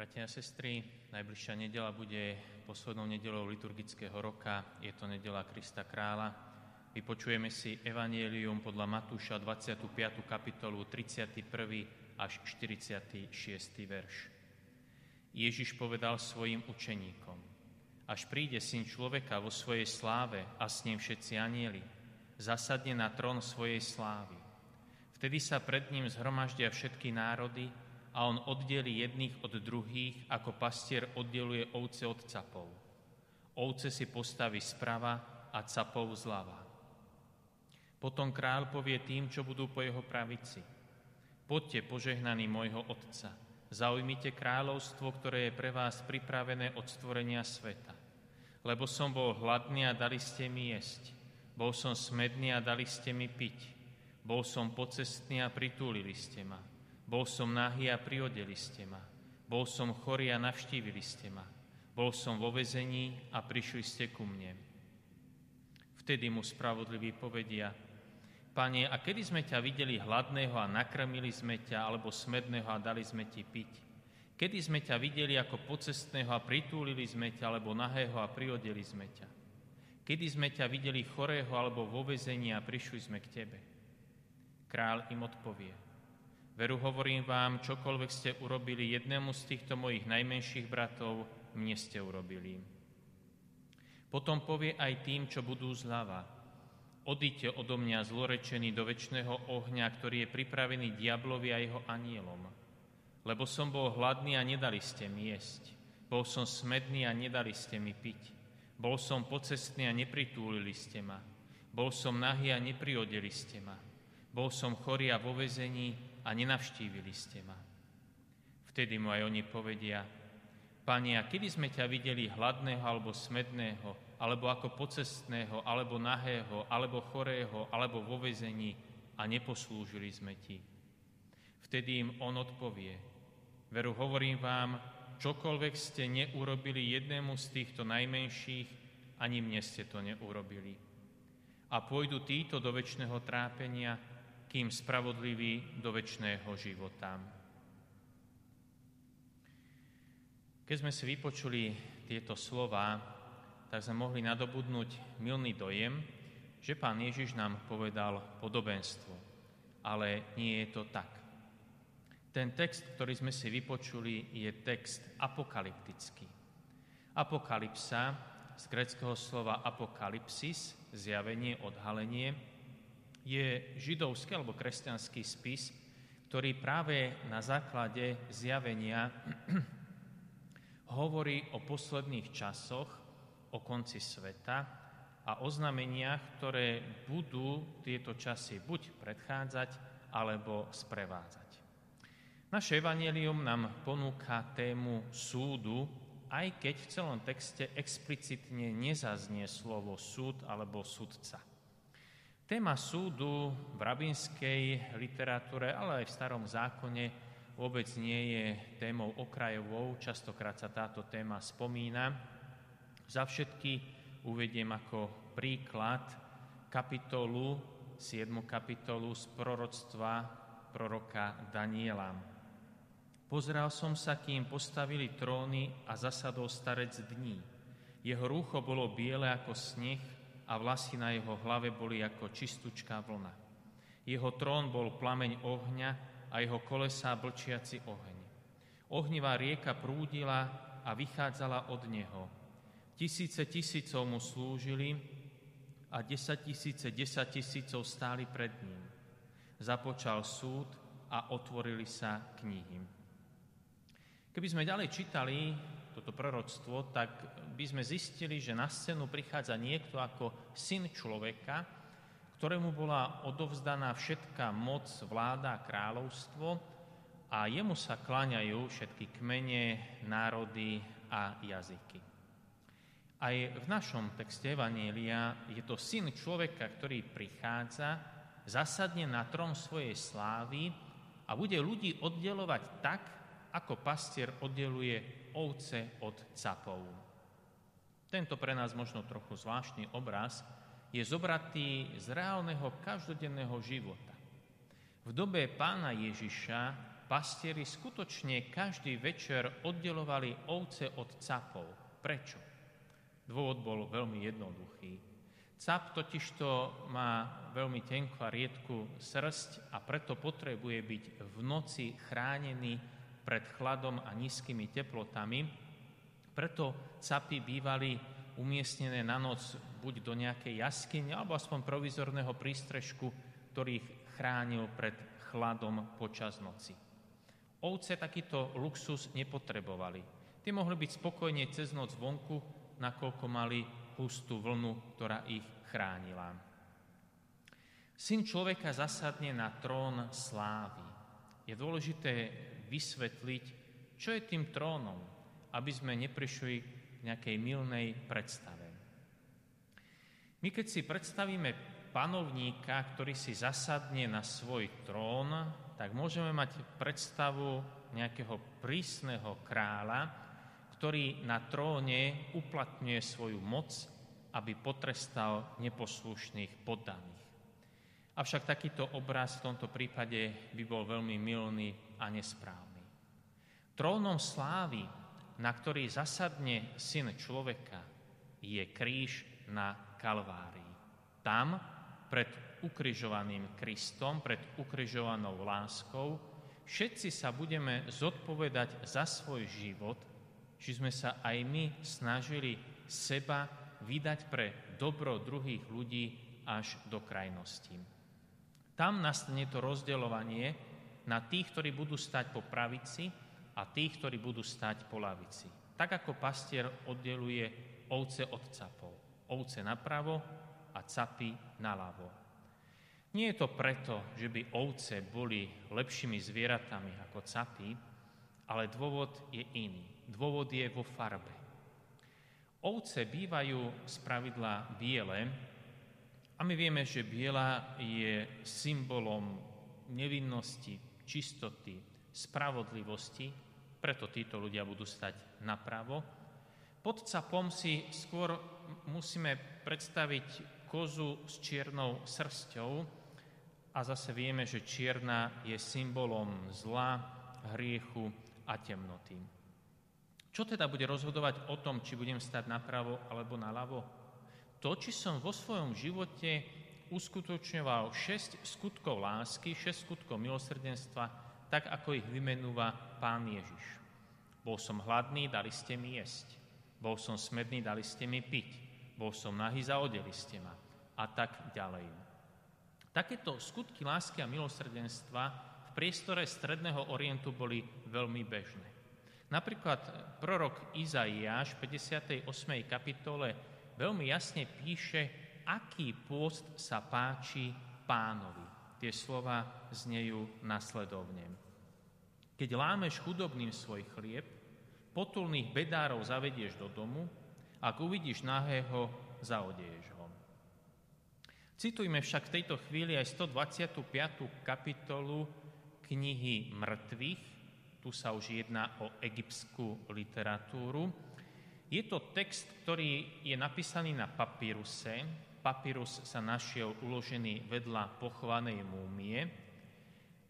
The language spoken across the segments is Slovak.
Bratia a sestry, najbližšia nedela bude poslednou nedelou liturgického roka. Je to nedela Krista Krála. Vypočujeme si Evangelium podľa Matúša 25. kapitolu 31. až 46. verš. Ježiš povedal svojim učeníkom, až príde syn človeka vo svojej sláve a s ním všetci anieli, zasadne na trón svojej slávy. Vtedy sa pred ním zhromaždia všetky národy, a on oddelí jedných od druhých, ako pastier oddeluje ovce od capov. Ovce si postaví sprava a capov zľava. Potom král povie tým, čo budú po jeho pravici. Poďte, požehnaní môjho Otca, zaujmite kráľovstvo, ktoré je pre vás pripravené od stvorenia sveta. Lebo som bol hladný a dali ste mi jesť. Bol som smedný a dali ste mi piť. Bol som pocestný a pritúlili ste ma. Bol som nahý a priodeli ste ma. Bol som chorý a navštívili ste ma. Bol som vo vezení a prišli ste ku mne. Vtedy mu spravodliví povedia, Pane, a kedy sme ťa videli hladného a nakrmili sme ťa, alebo smedného a dali sme ti piť? Kedy sme ťa videli ako pocestného a pritúlili sme ťa, alebo nahého a priodeli sme ťa? Kedy sme ťa videli chorého alebo vo vezení a prišli sme k tebe? Král im odpovie, Veru hovorím vám, čokoľvek ste urobili jednému z týchto mojich najmenších bratov, mne ste urobili. Potom povie aj tým, čo budú zľava. Odíte odo mňa zlorečený do väčšného ohňa, ktorý je pripravený diablovi a jeho anielom. Lebo som bol hladný a nedali ste mi jesť. Bol som smedný a nedali ste mi piť. Bol som pocestný a nepritúlili ste ma. Bol som nahý a nepriodeli ste ma. Bol som chorý a vo vezení a nenavštívili ste ma. Vtedy mu aj oni povedia, Pani, a kedy sme ťa videli hladného alebo smedného, alebo ako pocestného, alebo nahého, alebo chorého, alebo vo vezení a neposlúžili sme ti. Vtedy im on odpovie, veru hovorím vám, čokoľvek ste neurobili jednému z týchto najmenších, ani mne ste to neurobili. A pôjdu títo do väčšného trápenia, kým spravodlivý do väčšného života. Keď sme si vypočuli tieto slova, tak sme mohli nadobudnúť milný dojem, že pán Ježiš nám povedal podobenstvo. Ale nie je to tak. Ten text, ktorý sme si vypočuli, je text apokalyptický. Apokalypsa z greckého slova apokalypsis, zjavenie, odhalenie, je židovský alebo kresťanský spis, ktorý práve na základe zjavenia hovorí o posledných časoch, o konci sveta a oznameniach, ktoré budú tieto časy buď predchádzať, alebo sprevádzať. Naše evanelium nám ponúka tému súdu, aj keď v celom texte explicitne nezaznie slovo súd alebo súdca. Téma súdu v rabinskej literatúre, ale aj v starom zákone vôbec nie je témou okrajovou. Častokrát sa táto téma spomína. Za všetky uvediem ako príklad kapitolu, 7. kapitolu z proroctva proroka Daniela. Pozrel som sa, kým postavili tróny a zasadol starec dní. Jeho rúcho bolo biele ako sneh a vlasy na jeho hlave boli ako čistúčká vlna. Jeho trón bol plameň ohňa a jeho kolesá blčiaci oheň. Ohnivá rieka prúdila a vychádzala od neho. Tisíce tisícov mu slúžili a desať tisíce desať tisícov stáli pred ním. Započal súd a otvorili sa knihy. Keby sme ďalej čítali toto proroctvo, tak by sme zistili, že na scénu prichádza niekto ako syn človeka, ktorému bola odovzdaná všetká moc, vláda a kráľovstvo a jemu sa kláňajú všetky kmene, národy a jazyky. Aj v našom texte Evanielia je to syn človeka, ktorý prichádza, zasadne na trón svojej slávy a bude ľudí oddelovať tak, ako pastier oddeluje ovce od capov. Tento pre nás možno trochu zvláštny obraz je zobratý z reálneho každodenného života. V dobe pána Ježiša pastieri skutočne každý večer oddelovali ovce od capov. Prečo? Dôvod bol veľmi jednoduchý. Cap totižto má veľmi tenkú a riedku srst a preto potrebuje byť v noci chránený pred chladom a nízkymi teplotami. Preto capy bývali umiestnené na noc buď do nejakej jaskyne alebo aspoň provizorného prístrežku, ktorý ich chránil pred chladom počas noci. Ovce takýto luxus nepotrebovali. Tie mohli byť spokojne cez noc vonku, nakoľko mali hustú vlnu, ktorá ich chránila. Syn človeka zasadne na trón slávy. Je dôležité vysvetliť, čo je tým trónom, aby sme neprišli k nejakej milnej predstave. My keď si predstavíme panovníka, ktorý si zasadne na svoj trón, tak môžeme mať predstavu nejakého prísneho kráľa, ktorý na tróne uplatňuje svoju moc, aby potrestal neposlušných poddaných. Avšak takýto obraz v tomto prípade by bol veľmi milný a nesprávny. Trónom slávy, na ktorý zasadne syn človeka, je kríž na Kalvárii. Tam, pred ukrižovaným Kristom, pred ukrižovanou láskou, všetci sa budeme zodpovedať za svoj život, či sme sa aj my snažili seba vydať pre dobro druhých ľudí až do krajnosti. Tam nastane to rozdeľovanie na tých, ktorí budú stať po pravici a tých, ktorí budú stať po lavici. Tak ako pastier oddeluje ovce od capov. Ovce napravo a capy naľavo. Nie je to preto, že by ovce boli lepšími zvieratami ako capy, ale dôvod je iný. Dôvod je vo farbe. Ovce bývajú z pravidla biele a my vieme, že biela je symbolom nevinnosti, čistoty, spravodlivosti, preto títo ľudia budú stať napravo. Pod capom si skôr musíme predstaviť kozu s čiernou srsťou a zase vieme, že čierna je symbolom zla, hriechu a temnoty. Čo teda bude rozhodovať o tom, či budem stať napravo alebo naľavo? To, či som vo svojom živote uskutočňoval šesť skutkov lásky, šesť skutkov milosrdenstva, tak ako ich vymenúva Pán Ježiš. Bol som hladný, dali ste mi jesť. Bol som smedný, dali ste mi piť bol som nahý, zaodeli ste ma a tak ďalej. Takéto skutky lásky a milosrdenstva v priestore Stredného orientu boli veľmi bežné. Napríklad prorok Izaiáš v 58. kapitole veľmi jasne píše, aký pôst sa páči pánovi. Tie slova znejú nasledovne. Keď lámeš chudobným svoj chlieb, potulných bedárov zavedieš do domu, ak uvidíš nahého, zaodeješ ho. Citujme však v tejto chvíli aj 125. kapitolu knihy mŕtvych. Tu sa už jedná o egyptskú literatúru. Je to text, ktorý je napísaný na papíruse. Papírus sa našiel uložený vedľa pochovanej múmie.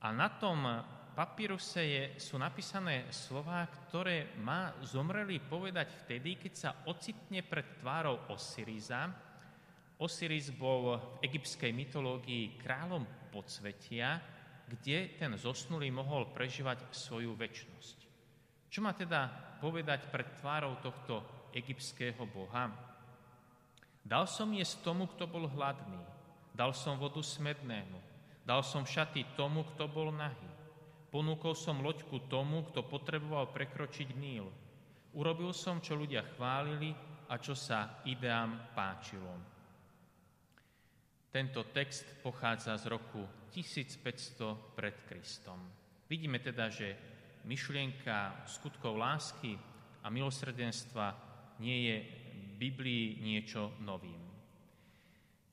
A na tom papíruse je, sú napísané slova, ktoré má zomrelý povedať vtedy, keď sa ocitne pred tvárou Osiriza. Osiris bol v egyptskej mytológii kráľom podsvetia, kde ten zosnulý mohol prežívať svoju väčnosť. Čo má teda povedať pred tvárou tohto egyptského boha? Dal som jesť tomu, kto bol hladný. Dal som vodu smednému. Dal som šaty tomu, kto bol nahý. Ponúkol som loďku tomu, kto potreboval prekročiť Níl. Urobil som, čo ľudia chválili a čo sa ideám páčilo. Tento text pochádza z roku 1500 pred Kristom. Vidíme teda, že myšlienka skutkov lásky a milosrdenstva nie je Biblii niečo novým.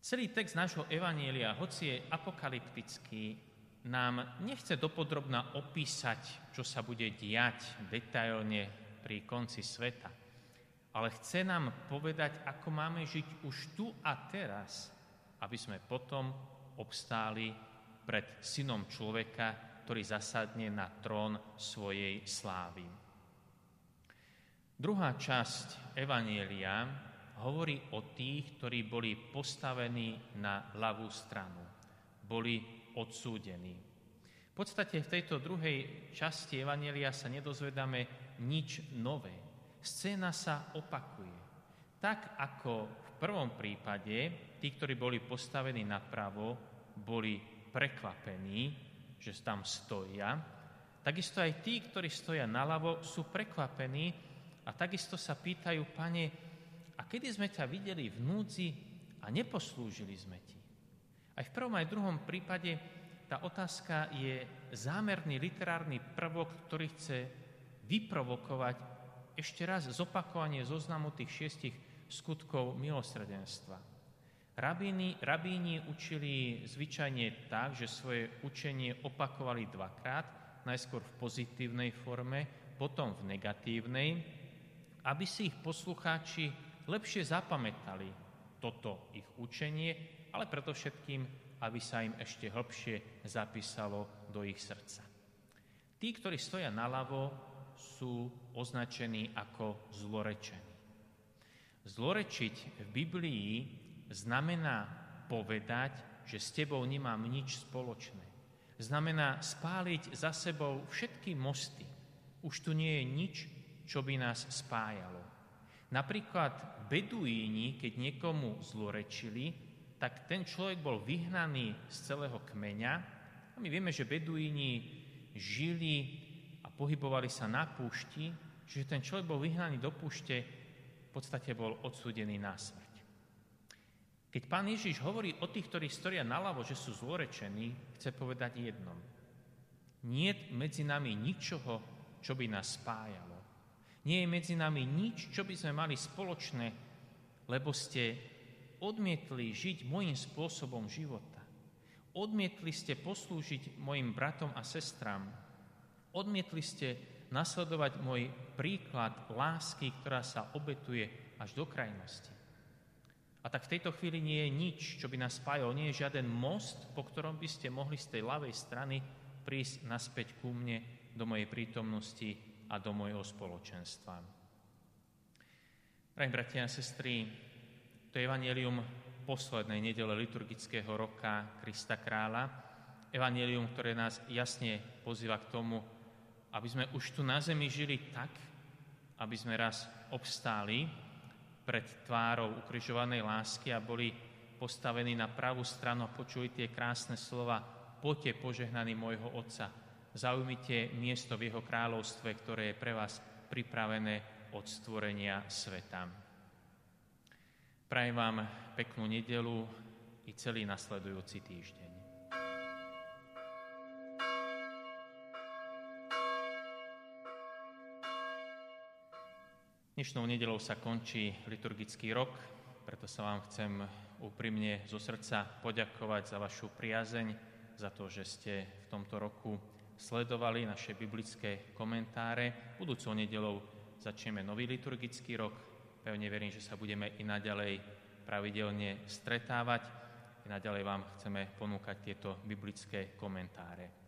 Celý text nášho Evanielia, hoci je apokalyptický, nám nechce dopodrobná opísať, čo sa bude diať detailne pri konci sveta, ale chce nám povedať, ako máme žiť už tu a teraz, aby sme potom obstáli pred synom človeka, ktorý zasadne na trón svojej slávy. Druhá časť Evanielia hovorí o tých, ktorí boli postavení na ľavú stranu, boli odsúdení. V podstate v tejto druhej časti Evanielia sa nedozvedáme nič nové. Scéna sa opakuje. Tak ako v prvom prípade tí, ktorí boli postavení napravo, boli prekvapení, že tam stoja, takisto aj tí, ktorí stoja naľavo, sú prekvapení, a takisto sa pýtajú, pane, a kedy sme ťa videli v núdzi a neposlúžili sme ti? Aj v prvom aj v druhom prípade tá otázka je zámerný literárny prvok, ktorý chce vyprovokovať ešte raz zopakovanie zoznamu tých šiestich skutkov milosrdenstva. Rabíni, rabíni učili zvyčajne tak, že svoje učenie opakovali dvakrát, najskôr v pozitívnej forme, potom v negatívnej, aby si ich poslucháči lepšie zapamätali toto ich učenie, ale predovšetkým, aby sa im ešte hlbšie zapísalo do ich srdca. Tí, ktorí stoja naľavo, sú označení ako zlorečení. Zlorečiť v Biblii znamená povedať, že s tebou nemám nič spoločné. Znamená spáliť za sebou všetky mosty. Už tu nie je nič, čo by nás spájalo. Napríklad beduíni, keď niekomu zlorečili, tak ten človek bol vyhnaný z celého kmeňa. A my vieme, že beduíni žili a pohybovali sa na púšti, že ten človek bol vyhnaný do púšte, v podstate bol odsúdený na smrť. Keď pán Ježiš hovorí o tých, ktorí storia naľavo, že sú zlorečení, chce povedať jednom. Nie medzi nami ničoho, čo by nás spájalo. Nie je medzi nami nič, čo by sme mali spoločné, lebo ste odmietli žiť môjim spôsobom života. Odmietli ste poslúžiť mojim bratom a sestram. Odmietli ste nasledovať môj príklad lásky, ktorá sa obetuje až do krajnosti. A tak v tejto chvíli nie je nič, čo by nás spájalo. Nie je žiaden most, po ktorom by ste mohli z tej ľavej strany prísť naspäť ku mne do mojej prítomnosti a do mojho spoločenstva. Drahí bratia a sestry, to je evanelium poslednej nedele liturgického roka Krista Krála, evanelium, ktoré nás jasne pozýva k tomu, aby sme už tu na zemi žili tak, aby sme raz obstáli pred tvárou ukrižovanej lásky a boli postavení na pravú stranu a počuli tie krásne slova Poďte požehnaný môjho Otca, zaujmite miesto v jeho kráľovstve, ktoré je pre vás pripravené od stvorenia sveta. Prajem vám peknú nedelu i celý nasledujúci týždeň. Dnešnou nedelou sa končí liturgický rok, preto sa vám chcem úprimne zo srdca poďakovať za vašu priazeň, za to, že ste v tomto roku sledovali naše biblické komentáre. Budúcou nedelou začneme nový liturgický rok. Pevne verím, že sa budeme i naďalej pravidelne stretávať. I naďalej vám chceme ponúkať tieto biblické komentáre.